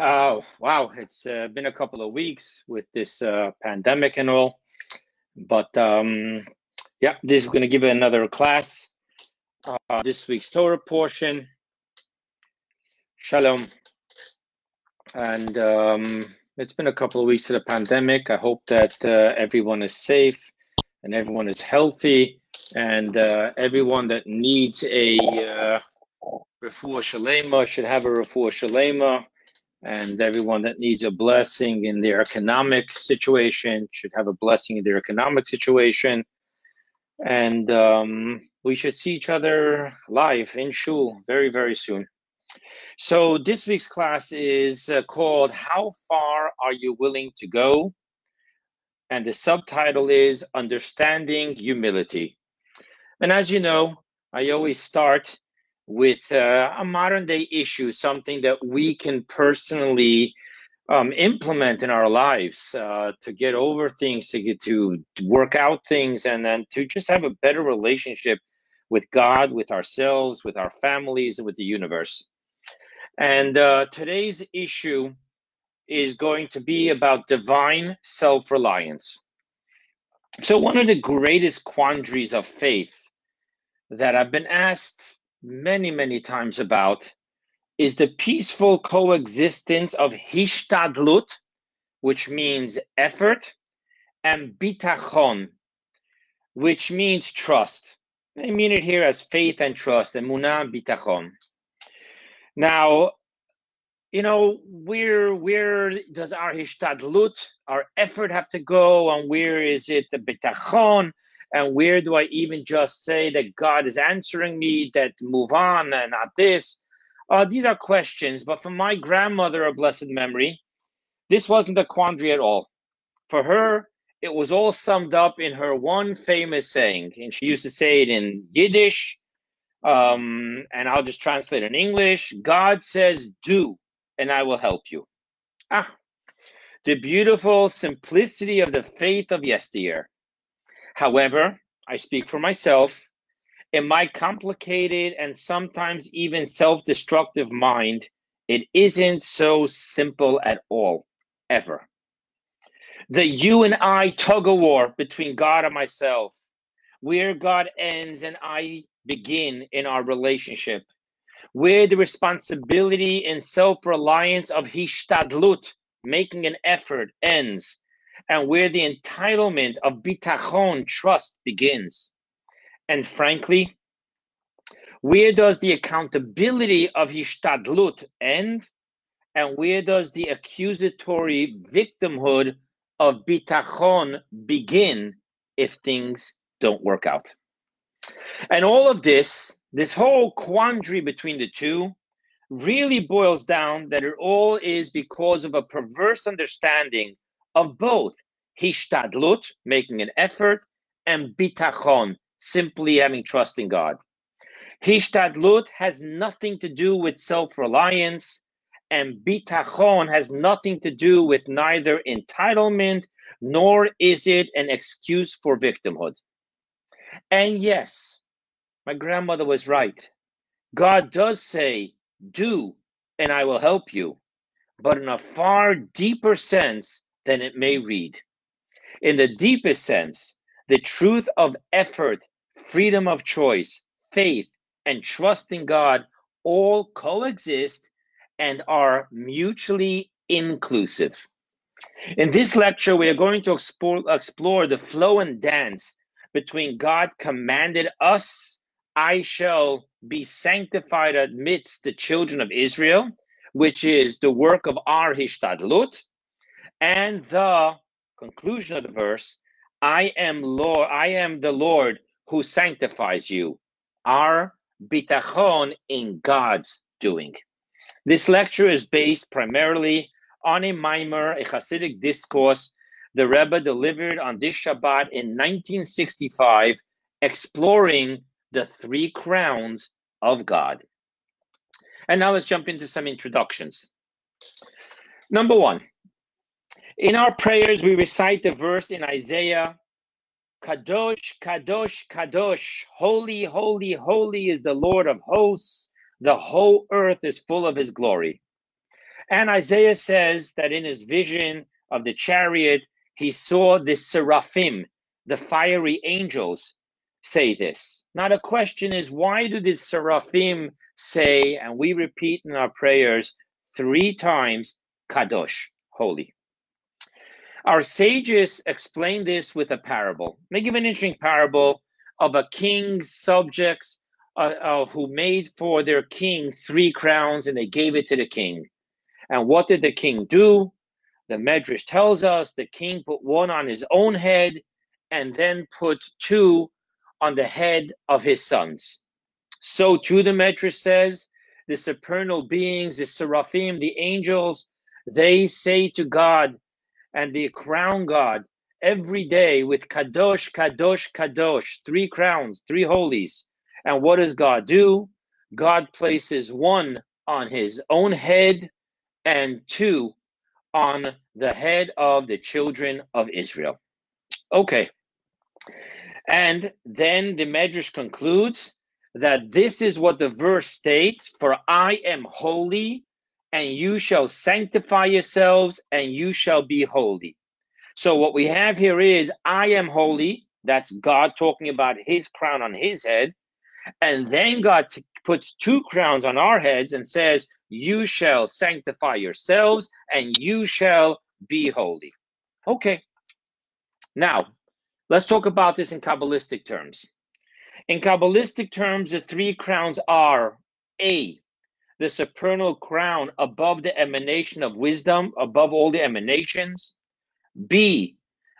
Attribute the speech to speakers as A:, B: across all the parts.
A: Oh, wow. It's uh, been a couple of weeks with this uh, pandemic and all. But um, yeah, this is going to give another class. Uh, this week's Torah portion. Shalom. And um, it's been a couple of weeks of the pandemic. I hope that uh, everyone is safe and everyone is healthy and uh, everyone that needs a uh, refuah shalema should have a refuah shalema and everyone that needs a blessing in their economic situation should have a blessing in their economic situation. And um, we should see each other live in shul very, very soon. So this week's class is uh, called How Far Are You Willing to Go? And the subtitle is Understanding Humility. And as you know, I always start with uh, a modern day issue, something that we can personally um, implement in our lives uh, to get over things, to get to work out things, and then to just have a better relationship with God, with ourselves, with our families, and with the universe. And uh, today's issue is going to be about divine self reliance. So, one of the greatest quandaries of faith that I've been asked many, many times about is the peaceful coexistence of hishtadlut, which means effort, and bitachon, which means trust. I mean it here as faith and trust, emunah bitachon. Now, you know, where where does our hishtadlut, our effort, have to go, and where is it the bitachon? And where do I even just say that God is answering me, that move on and not this? Uh, these are questions, but for my grandmother of blessed memory, this wasn't a quandary at all. For her, it was all summed up in her one famous saying, and she used to say it in Yiddish, um, and I'll just translate in English God says, Do, and I will help you. Ah, the beautiful simplicity of the faith of yesteryear. However, I speak for myself. In my complicated and sometimes even self destructive mind, it isn't so simple at all, ever. The you and I tug of war between God and myself, where God ends and I begin in our relationship, where the responsibility and self reliance of hishtadlut, making an effort, ends, and where the entitlement of bitachon, trust, begins. And frankly, where does the accountability of hishtadlut end? And where does the accusatory victimhood of bitachon begin if things don't work out? And all of this, this whole quandary between the two, really boils down that it all is because of a perverse understanding of both hishtadlut, making an effort, and bitachon, simply having trust in God. Hishtadlut has nothing to do with self-reliance, and bitachon has nothing to do with neither entitlement nor is it an excuse for victimhood. And yes, my grandmother was right. God does say, Do, and I will help you, but in a far deeper sense than it may mm. read. In the deepest sense, the truth of effort, freedom of choice, faith, and trust in God all coexist and are mutually inclusive. In this lecture, we are going to explore, explore the flow and dance between God commanded us, I shall be sanctified amidst the children of Israel, which is the work of our Hishtadlut, and the conclusion of the verse, I am Lord, I am the Lord who sanctifies you. Our bitachon in God's doing. This lecture is based primarily on a maamar, a Hasidic discourse the Rebbe delivered on this Shabbat in 1965, exploring the three crowns of God. And now let's jump into some introductions. Number one, in our prayers, we recite the verse in Isaiah Kadosh, Kadosh, Kadosh, holy, holy, holy is the Lord of hosts. The whole earth is full of his glory. And Isaiah says that in his vision of the chariot, he saw the seraphim, the fiery angels, say this. Now, the question is why do the seraphim say, and we repeat in our prayers three times, Kadosh, holy? Our sages explain this with a parable. They give an interesting parable of a king's subjects uh, uh, who made for their king three crowns and they gave it to the king. And what did the king do? The Medrash tells us the king put one on his own head and then put two on the head of his sons. So too, the Medrash says, the supernal beings, the seraphim, the angels, they say to God and the crown God every day with Kadosh, Kadosh, Kadosh, three crowns, three holies. And what does God do? God places one on his own head and two on the head of the children of Israel. Okay. And then the Medrash concludes that this is what the verse states For I am holy, and you shall sanctify yourselves, and you shall be holy. So, what we have here is I am holy. That's God talking about his crown on his head. And then God t- puts two crowns on our heads and says, You shall sanctify yourselves, and you shall be holy. Okay. Now, Let's talk about this in Kabbalistic terms. In Kabbalistic terms, the three crowns are A, the supernal crown above the emanation of wisdom, above all the emanations. B,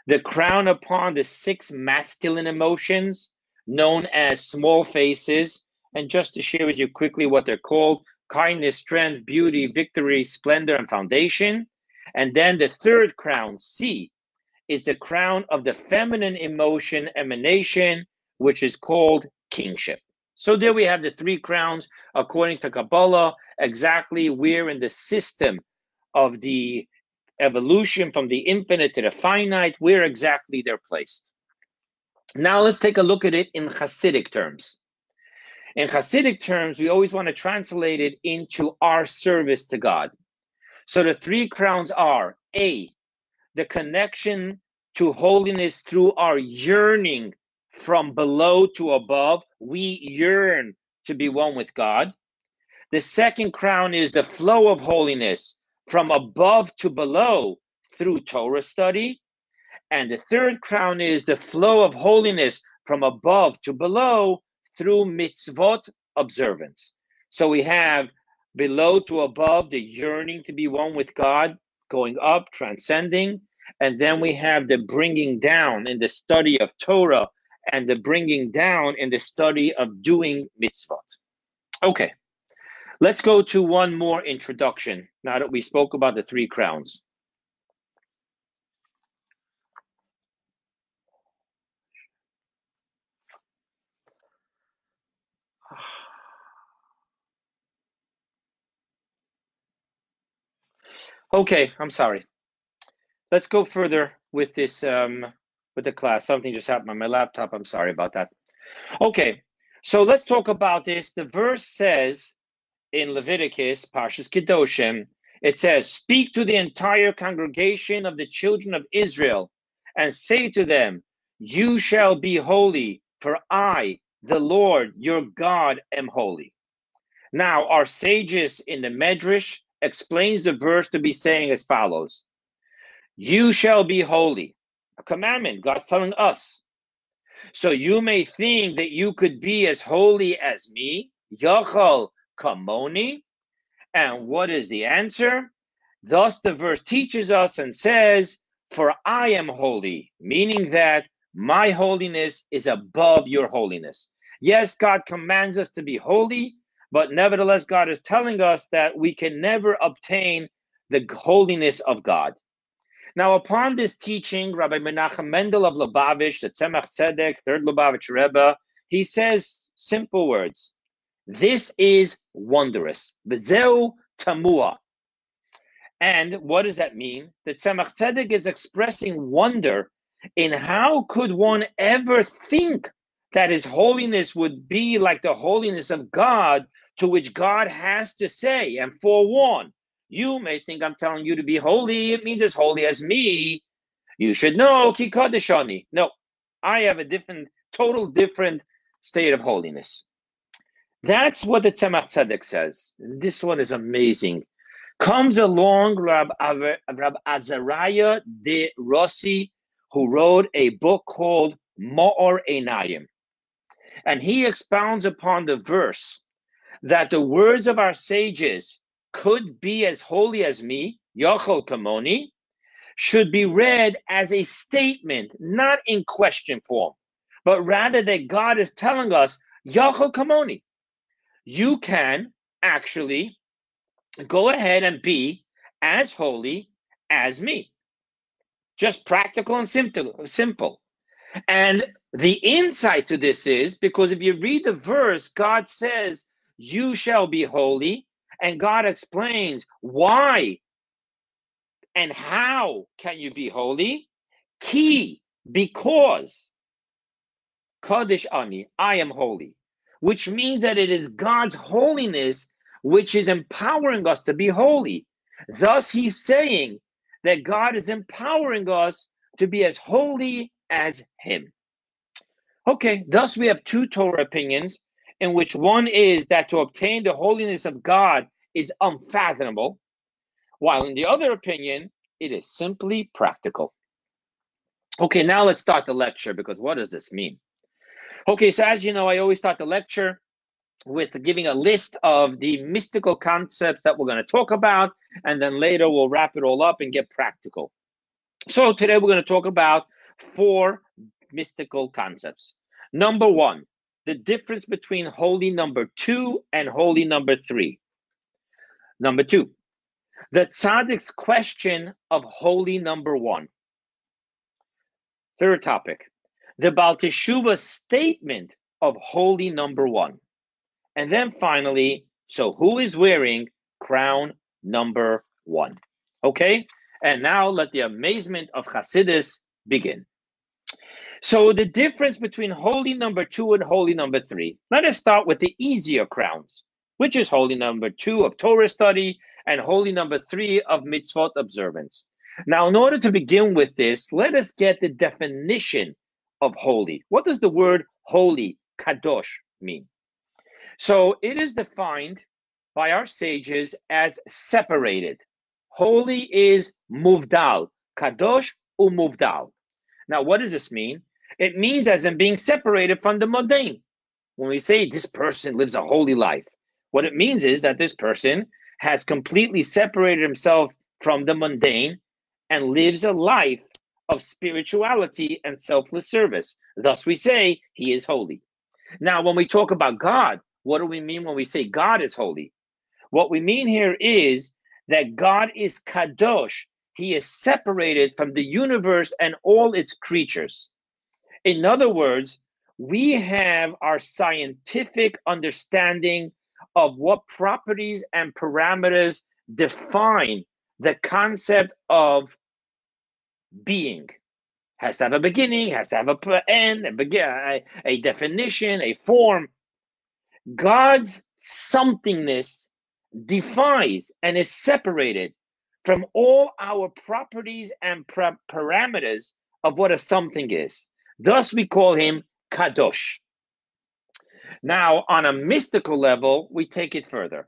A: the crown upon the six masculine emotions, known as small faces. And just to share with you quickly what they're called kindness, strength, beauty, victory, splendor, and foundation. And then the third crown, C, is the crown of the feminine emotion emanation, which is called kingship. So there we have the three crowns according to Kabbalah, exactly where in the system of the evolution from the infinite to the finite, where exactly they're placed. Now let's take a look at it in Hasidic terms. In Hasidic terms, we always want to translate it into our service to God. So the three crowns are A, the connection to holiness through our yearning from below to above. We yearn to be one with God. The second crown is the flow of holiness from above to below through Torah study. And the third crown is the flow of holiness from above to below through mitzvot observance. So we have below to above the yearning to be one with God, going up, transcending, and then we have the bringing down in the study of Torah and the bringing down in the study of doing mitzvot. Okay, let's go to one more introduction now that we spoke about the three crowns. Okay, I'm sorry let's go further with this um, with the class. Something just happened on my laptop. I'm sorry about that. Okay, so let's talk about this. The verse says in Leviticus, Parshas Kedoshim, it says, "Speak to the entire congregation of the children of Israel, and say to them, You shall be holy, for I, the Lord your God, am holy." Now, our sages in the Medrash explains the verse to be saying as follows you shall be holy. A commandment. God's telling us. So you may think that you could be as holy as me, Yachal Kamoni. And what is the answer? Thus the verse teaches us and says, For I am holy, meaning that my holiness is above your holiness. Yes, God commands us to be holy, but nevertheless, God is telling us that we can never obtain the holiness of God. Now, upon this teaching, Rabbi Menachem Mendel of Lubavitch, the Tzemach Tzedek, third Lubavitch Rebbe, he says simple words. This is wondrous. Bezeu tamua. And what does that mean? The Tzemach Tzedek is expressing wonder in how could one ever think that his holiness would be like the holiness of God, to which God has to say and forewarn, You may think I'm telling you to be holy. It means as holy as me. You should know. No, I have a different, total different state of holiness. That's what the Tzemach Tzedek says. This one is amazing. Comes along Rab, Rab Azariah de Rossi, who wrote a book called Ma'or Einayim. And he expounds upon the verse that the words of our sages could be as holy as me, Yochel Kamoni, should be read as a statement, not in question form, but rather that God is telling us, Yochel Kamoni, you can actually go ahead and be as holy as me. Just practical and simple. And the insight to this is because if you read the verse, God says, You shall be holy. And God explains why and how can you be holy? Key, because Kadosh Ani, I am holy, which means that it is God's holiness which is empowering us to be holy. Thus, he's saying that God is empowering us to be as holy as him. Okay, thus we have two Torah opinions, in which one is that to obtain the holiness of God is unfathomable, while in the other opinion, it is simply practical. Okay, now let's start the lecture because what does this mean? Okay, so as you know, I always start the lecture with giving a list of the mystical concepts that we're going to talk about, and then later we'll wrap it all up and get practical. So today we're going to talk about four mystical concepts. Number one, the difference between holy number two and holy number three. Number two, the tzaddik's question of holy number one. Third topic, the Baal Teshuva's statement of holy number one. And then finally, so who is wearing crown number one? Okay, and now let the amazement of Hasidus begin. So the difference between holy number two and holy number three. Let us start with the easier crowns, which is holy number two of Torah study and holy number three of mitzvot observance. Now, in order to begin with this, let us get the definition of holy. What does the word holy, kadosh, mean? So it is defined by our sages as separated. Holy is muvdal, kadosh umuvdal. Now, what does this mean? It means as in being separated from the mundane. When we say this person lives a holy life, what it means is that this person has completely separated himself from the mundane and lives a life of spirituality and selfless service. Thus, we say he is holy. Now, when we talk about God, what do we mean when we say God is holy? What we mean here is that God is kadosh. He is separated from the universe and all its creatures. In other words, we have our scientific understanding of what properties and parameters define the concept of being. Has to have a beginning, has to have a end, a, a, a definition, a form. God's somethingness defies and is separated from all our properties and parameters of what a something is. Thus, we call him Kadosh. Now, on a mystical level, we take it further.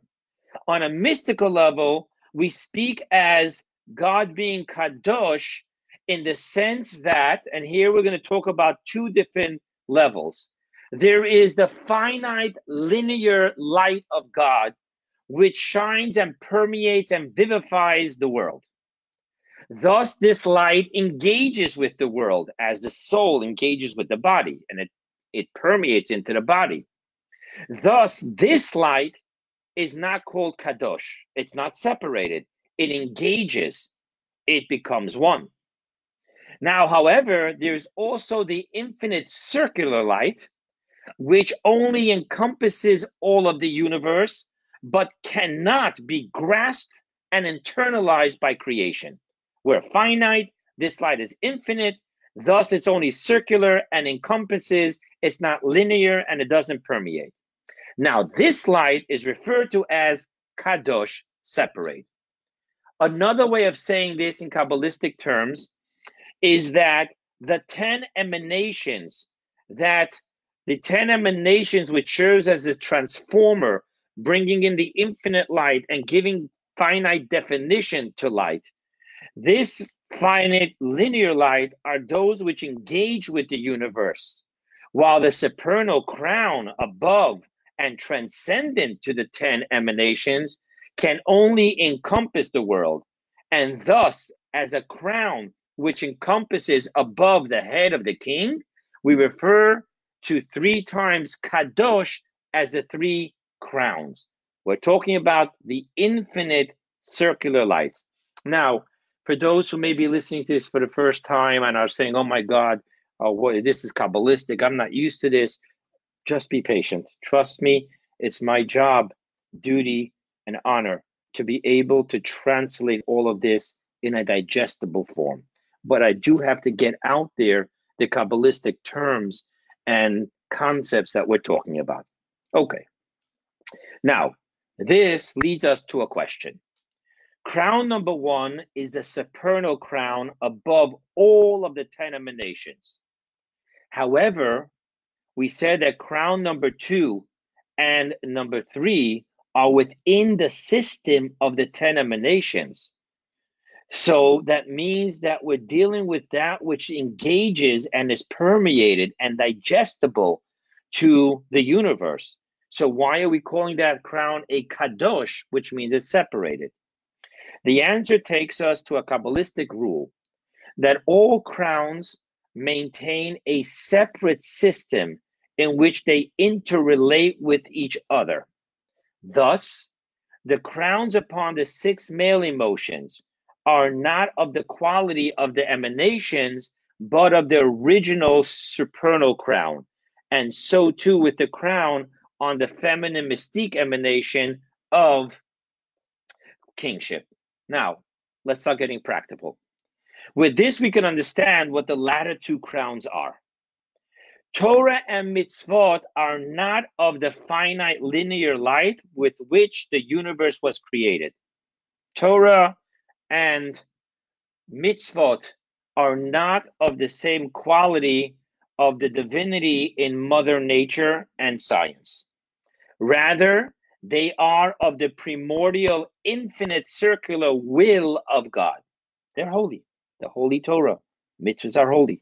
A: On a mystical level, we speak as God being Kadosh in the sense that, and here we're going to talk about two different levels. There is the finite linear light of God, which shines and permeates and vivifies the world. Thus, this light engages with the world as the soul engages with the body, and it, it permeates into the body. Thus, this light is not called kadosh. It's not separated. It engages. It becomes one. Now, however, there's also the infinite circular light, which only encompasses all of the universe, but cannot be grasped and internalized by creation. We're finite, this light is infinite, thus it's only circular and encompasses, it's not linear and it doesn't permeate. Now, this light is referred to as kadosh, separate. Another way of saying this in Kabbalistic terms is that the 10 emanations, that the 10 emanations which serves as a transformer, bringing in the infinite light and giving finite definition to light. This finite linear light are those which engage with the universe, while the supernal crown above and transcendent to the 10 emanations can only encompass the world, and thus, as a crown which encompasses above the head of the king, we refer to three times kadosh as the three crowns. We're talking about the infinite circular light. Now, for those who may be listening to this for the first time and are saying, "Oh my God, uh, what, this is kabbalistic. I'm not used to this." Just be patient. Trust me. It's my job, duty, and honor to be able to translate all of this in a digestible form. But I do have to get out there the Kabbalistic terms and concepts that we're talking about. Okay. Now, this leads us to a question. Crown number one is the supernal crown above all of the ten emanations. However, we said that crown number two and number three are within the system of the 10 emanations. So that means that we're dealing with that which engages and is permeated and digestible to the universe. So why are we calling that crown a kadosh, which means it's separated? The answer takes us to a Kabbalistic rule that all crowns maintain a separate system in which they interrelate with each other. Thus, the crowns upon the six male emotions are not of the quality of the emanations, but of the original supernal crown. And so too with the crown on the feminine mystique emanation of kingship. Now, let's start getting practical. With this, we can understand what the latter two crowns are. Torah and mitzvot are not of the finite linear light with which the universe was created. Torah and mitzvot are not of the same quality of the divinity in Mother Nature and science. Rather, they are of the primordial, infinite, circular will of God. They're holy. The holy Torah. Mitzvahs are holy.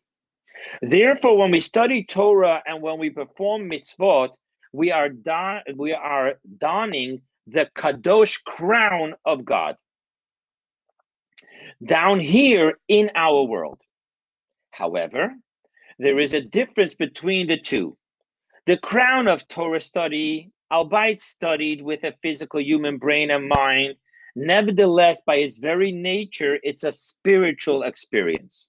A: Therefore, when we study Torah and when we perform mitzvot, we are don- we are donning the kadosh crown of God down here in our world. However, there is a difference between the two. The crown of Torah study, albeit studied with a physical human brain and mind, nevertheless, by its very nature, it's a spiritual experience.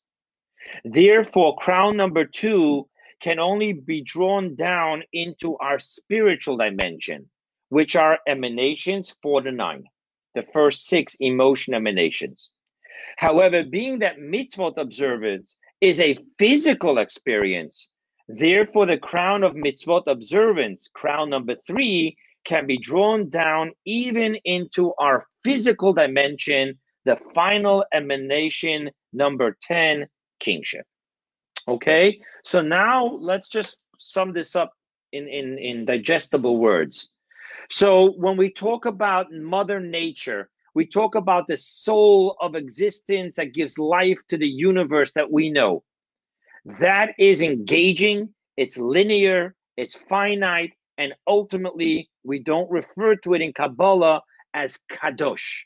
A: Therefore, crown number two can only be drawn down into our spiritual dimension, which are emanations four to nine, the first six emotion emanations. However, being that mitzvot observance is a physical experience, therefore the crown of mitzvot observance, crown number three, can be drawn down even into our physical dimension, the final emanation number 10, kingship. Okay, so now let's just sum this up in, in, in digestible words. So when we talk about Mother Nature, we talk about the soul of existence that gives life to the universe that we know. That is engaging, it's linear, it's finite, and ultimately, we don't refer to it in Kabbalah as kadosh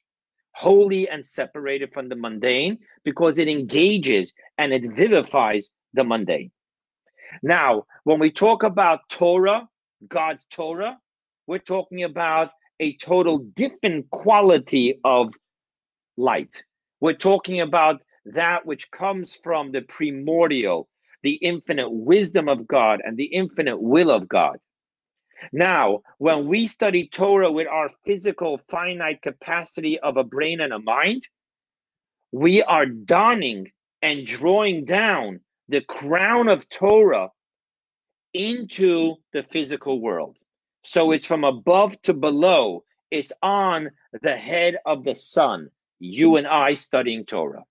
A: holy and separated from the mundane because it engages and it vivifies the mundane. Now, when we talk about Torah, God's Torah, we're talking about a total different quality of light. We're talking about that which comes from the primordial, the infinite wisdom of God and the infinite will of God. Now, when we study Torah with our physical finite capacity of a brain and a mind, we are donning and drawing down the crown of Torah into the physical world. So it's from above to below, it's on the head of the son, you and I studying Torah.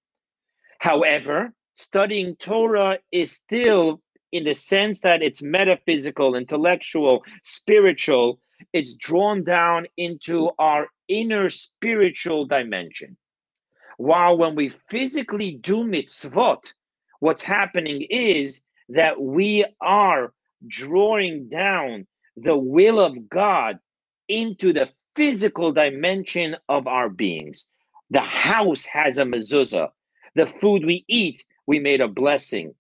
A: However, studying Torah is still in the sense that it's metaphysical, intellectual, spiritual, it's drawn down into our inner spiritual dimension. While when we physically do mitzvot, what's happening is that we are drawing down the will of God into the physical dimension of our beings. The house has a mezuzah. The food we eat, we made a blessing.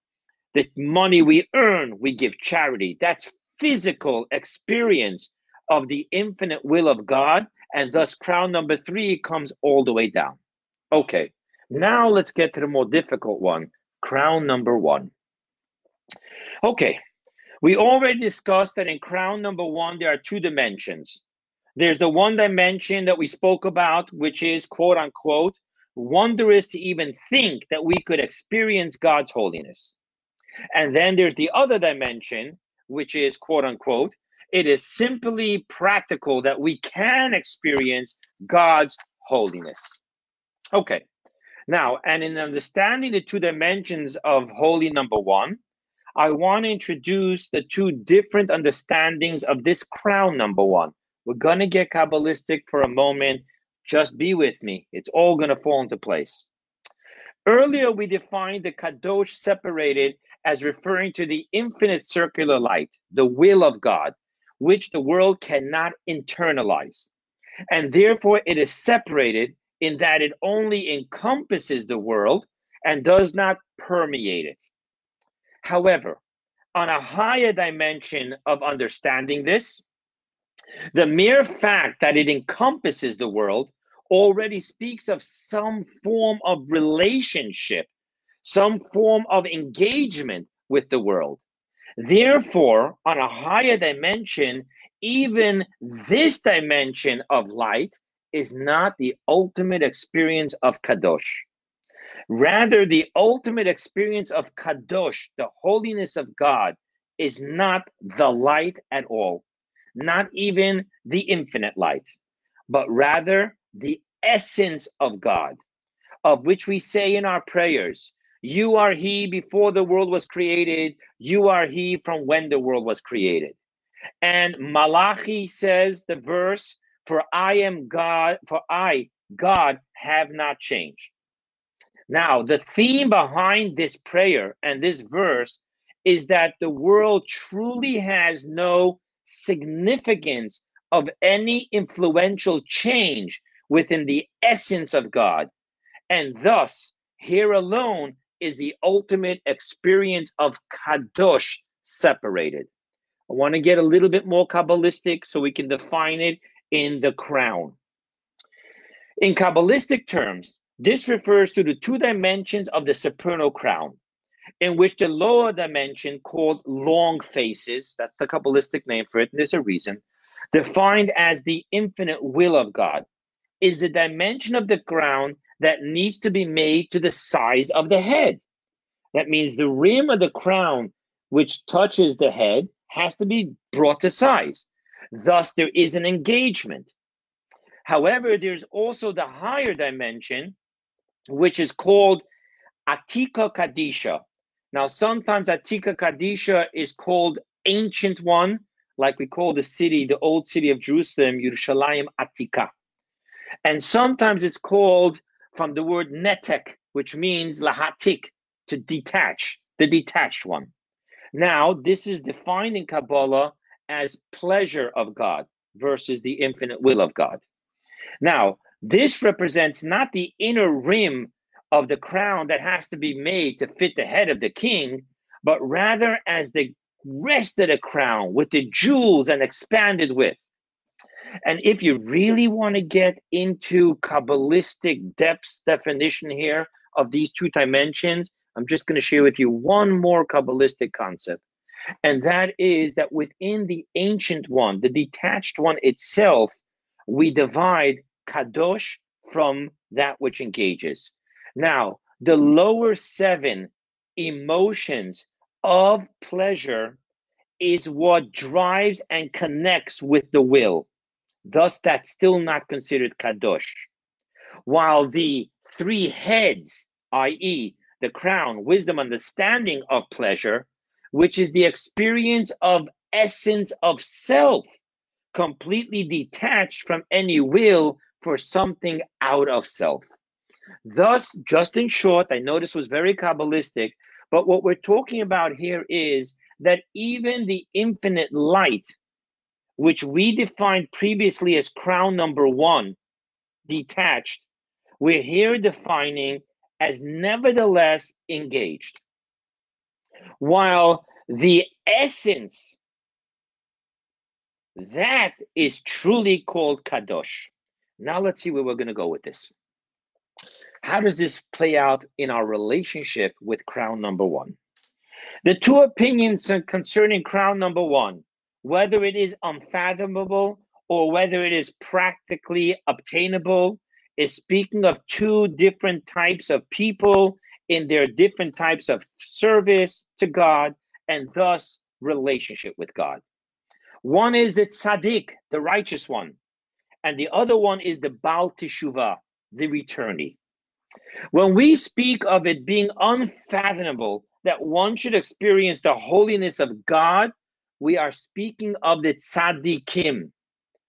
A: The money we earn, we give charity. That's physical experience of the infinite will of God. And thus, crown number three comes all the way down. Okay, now let's get to the more difficult one crown number one. Okay, we already discussed that in crown number one, there are two dimensions. There's the one dimension that we spoke about, which is quote unquote, wondrous to even think that we could experience God's holiness. And then there's the other dimension, which is quote unquote, it is simply practical that we can experience God's holiness. Okay, now, and in understanding the two dimensions of holy number one, I want to introduce the two different understandings of this crown number one. We're going to get Kabbalistic for a moment. Just be with me. It's all going to fall into place. Earlier, we defined the Kadosh separated as referring to the infinite circular light, the will of God, which the world cannot internalize. And therefore, it is separated in that it only encompasses the world and does not permeate it. However, on a higher dimension of understanding this, the mere fact that it encompasses the world already speaks of some form of relationship some form of engagement with the world. Therefore, on a higher dimension, even this dimension of light is not the ultimate experience of Kadosh. Rather, the ultimate experience of Kadosh, the holiness of God, is not the light at all, not even the infinite light, but rather the essence of God, of which we say in our prayers, you are He before the world was created. You are He from when the world was created. And Malachi says the verse, For I am God, for I, God, have not changed. Now, the theme behind this prayer and this verse is that the world truly has no significance of any influential change within the essence of God. And thus, here alone is the ultimate experience of kadosh separated. I want to get a little bit more Kabbalistic so we can define it in the crown. In Kabbalistic terms, this refers to the two dimensions of the supernal crown, in which the lower dimension, called long faces, that's the Kabbalistic name for it, and there's a reason, defined as the infinite will of God, is the dimension of the crown that needs to be made to the size of the head. That means the rim of the crown, which touches the head, has to be brought to size. Thus, there is an engagement. However, there's also the higher dimension, which is called Atika Kadisha. Now, sometimes Atika Kadisha is called Ancient One, like we call the city, the old city of Jerusalem, Yerushalayim Atika. And sometimes it's called from the word netek, which means lahatik, to detach, the detached one. Now, this is defined in Kabbalah as pleasure of God versus the infinite will of God. Now, this represents not the inner rim of the crown that has to be made to fit the head of the king, but rather as the rest of the crown with the jewels and expanded with. And if you really want to get into Kabbalistic depths definition here of these two dimensions, I'm just going to share with you one more Kabbalistic concept. And that is that within the ancient one, the detached one itself, we divide Kadosh from that which engages. Now, the lower seven emotions of pleasure is what drives and connects with the will. Thus, that's still not considered kadosh. while the three heads, i.e., the crown, wisdom, understanding of pleasure, which is the experience of essence of self, completely detached from any will for something out of self. Thus, just in short, I know this was very Kabbalistic, but what we're talking about here is that even the infinite light, which we defined previously as crown number one, detached, we're here defining as nevertheless engaged. While the essence, that is truly called Kadosh. Now let's see where we're going to go with this. How does this play out in our relationship with crown number one? The two opinions concerning crown number one, whether it is unfathomable or whether it is practically obtainable, is speaking of two different types of people in their different types of service to God and thus relationship with God. One is the tzaddik, the righteous one, and the other one is the Baal Teshuvah, the returnee. When we speak of it being unfathomable that one should experience the holiness of God, we are speaking of the tzaddikim.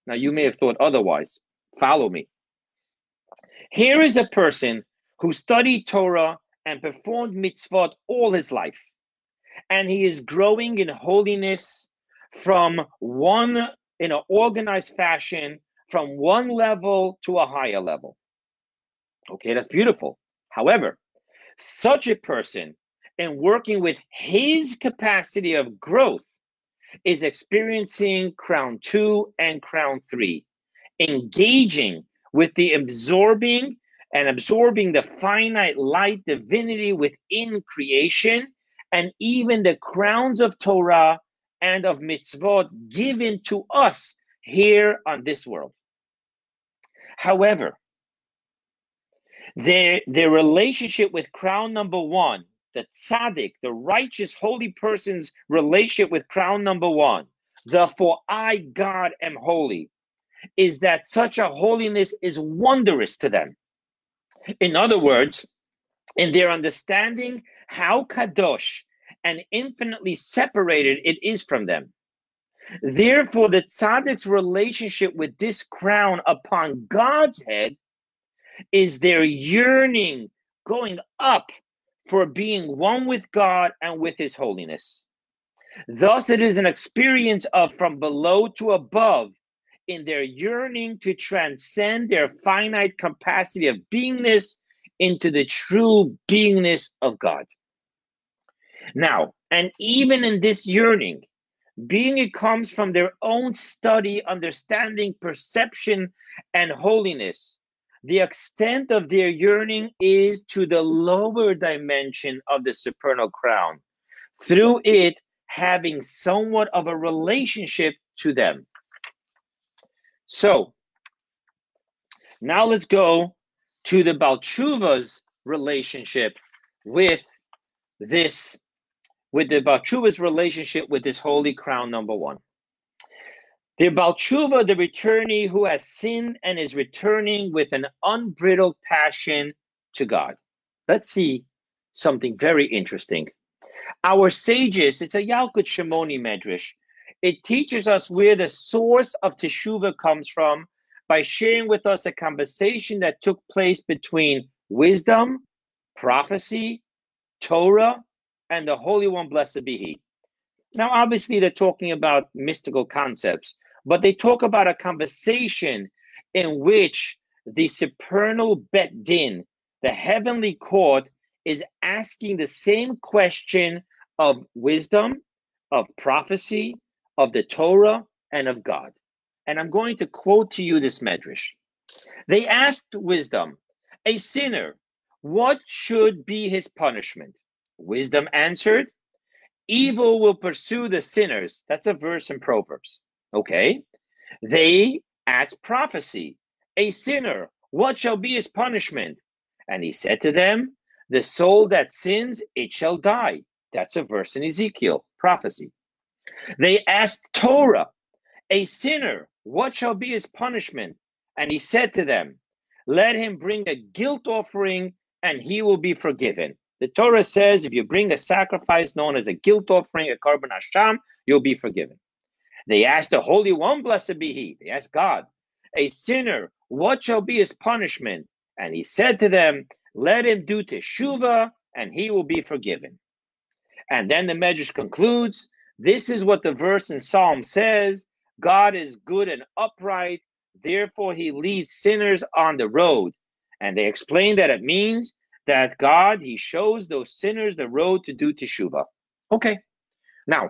A: Now, you may have thought otherwise. Follow me. Here is a person who studied Torah and performed mitzvot all his life, and he is growing in holiness from one in an organized fashion from one level to a higher level. Okay, that's beautiful. However, such a person in working with his capacity of growth is experiencing crown two and crown three, engaging with the absorbing and absorbing the finite light divinity within creation and even the crowns of Torah and of mitzvot given to us here on this world. However, their, their relationship with crown number one the tzaddik, the righteous, holy person's relationship with crown number one, the for I, God, am holy, is that such a holiness is wondrous to them. In other words, in their understanding how kadosh and infinitely separated it is from them. Therefore, the tzaddik's relationship with this crown upon God's head is their yearning going up for being one with God and with His holiness. Thus, it is an experience of from below to above in their yearning to transcend their finite capacity of beingness into the true beingness of God. Now, and even in this yearning, being it comes from their own study, understanding, perception, and holiness, the extent of their yearning is to the lower dimension of the supernal crown, through it having somewhat of a relationship to them. So, now let's go to the Baal Teshuva's relationship with this, with the Baal Teshuva's relationship with this holy crown number one. The Baal Teshuva, the returnee who has sinned and is returning with an unbridled passion to God. Let's see something very interesting. Our sages, it's a Yalkut Shimoni Medrash. It teaches us where the source of Teshuva comes from by sharing with us a conversation that took place between wisdom, prophecy, Torah, and the Holy One, blessed be He. Now, obviously, they're talking about mystical concepts, but they talk about a conversation in which the supernal Bet Din, the heavenly court, is asking the same question of wisdom, of prophecy, of the Torah, and of God. And I'm going to quote to you this medrash. They asked wisdom, a sinner, what should be his punishment? Wisdom answered, evil will pursue the sinners. That's a verse in Proverbs. Okay. They asked prophecy, a sinner, what shall be his punishment? And he said to them, The soul that sins, it shall die. That's a verse in Ezekiel, prophecy. They asked Torah, a sinner, what shall be his punishment? And he said to them, let him bring a guilt offering and he will be forgiven. The Torah says if you bring a sacrifice known as a guilt offering, a korban hasham, you'll be forgiven. They asked the Holy One, blessed be he. They asked God, a sinner, what shall be his punishment? And he said to them, let him do teshuva and he will be forgiven. And then the Medrash concludes, this is what the verse in Psalm says, God is good and upright, therefore he leads sinners on the road. And they explain that it means that God, He shows those sinners the road to do teshuva. Okay. Now,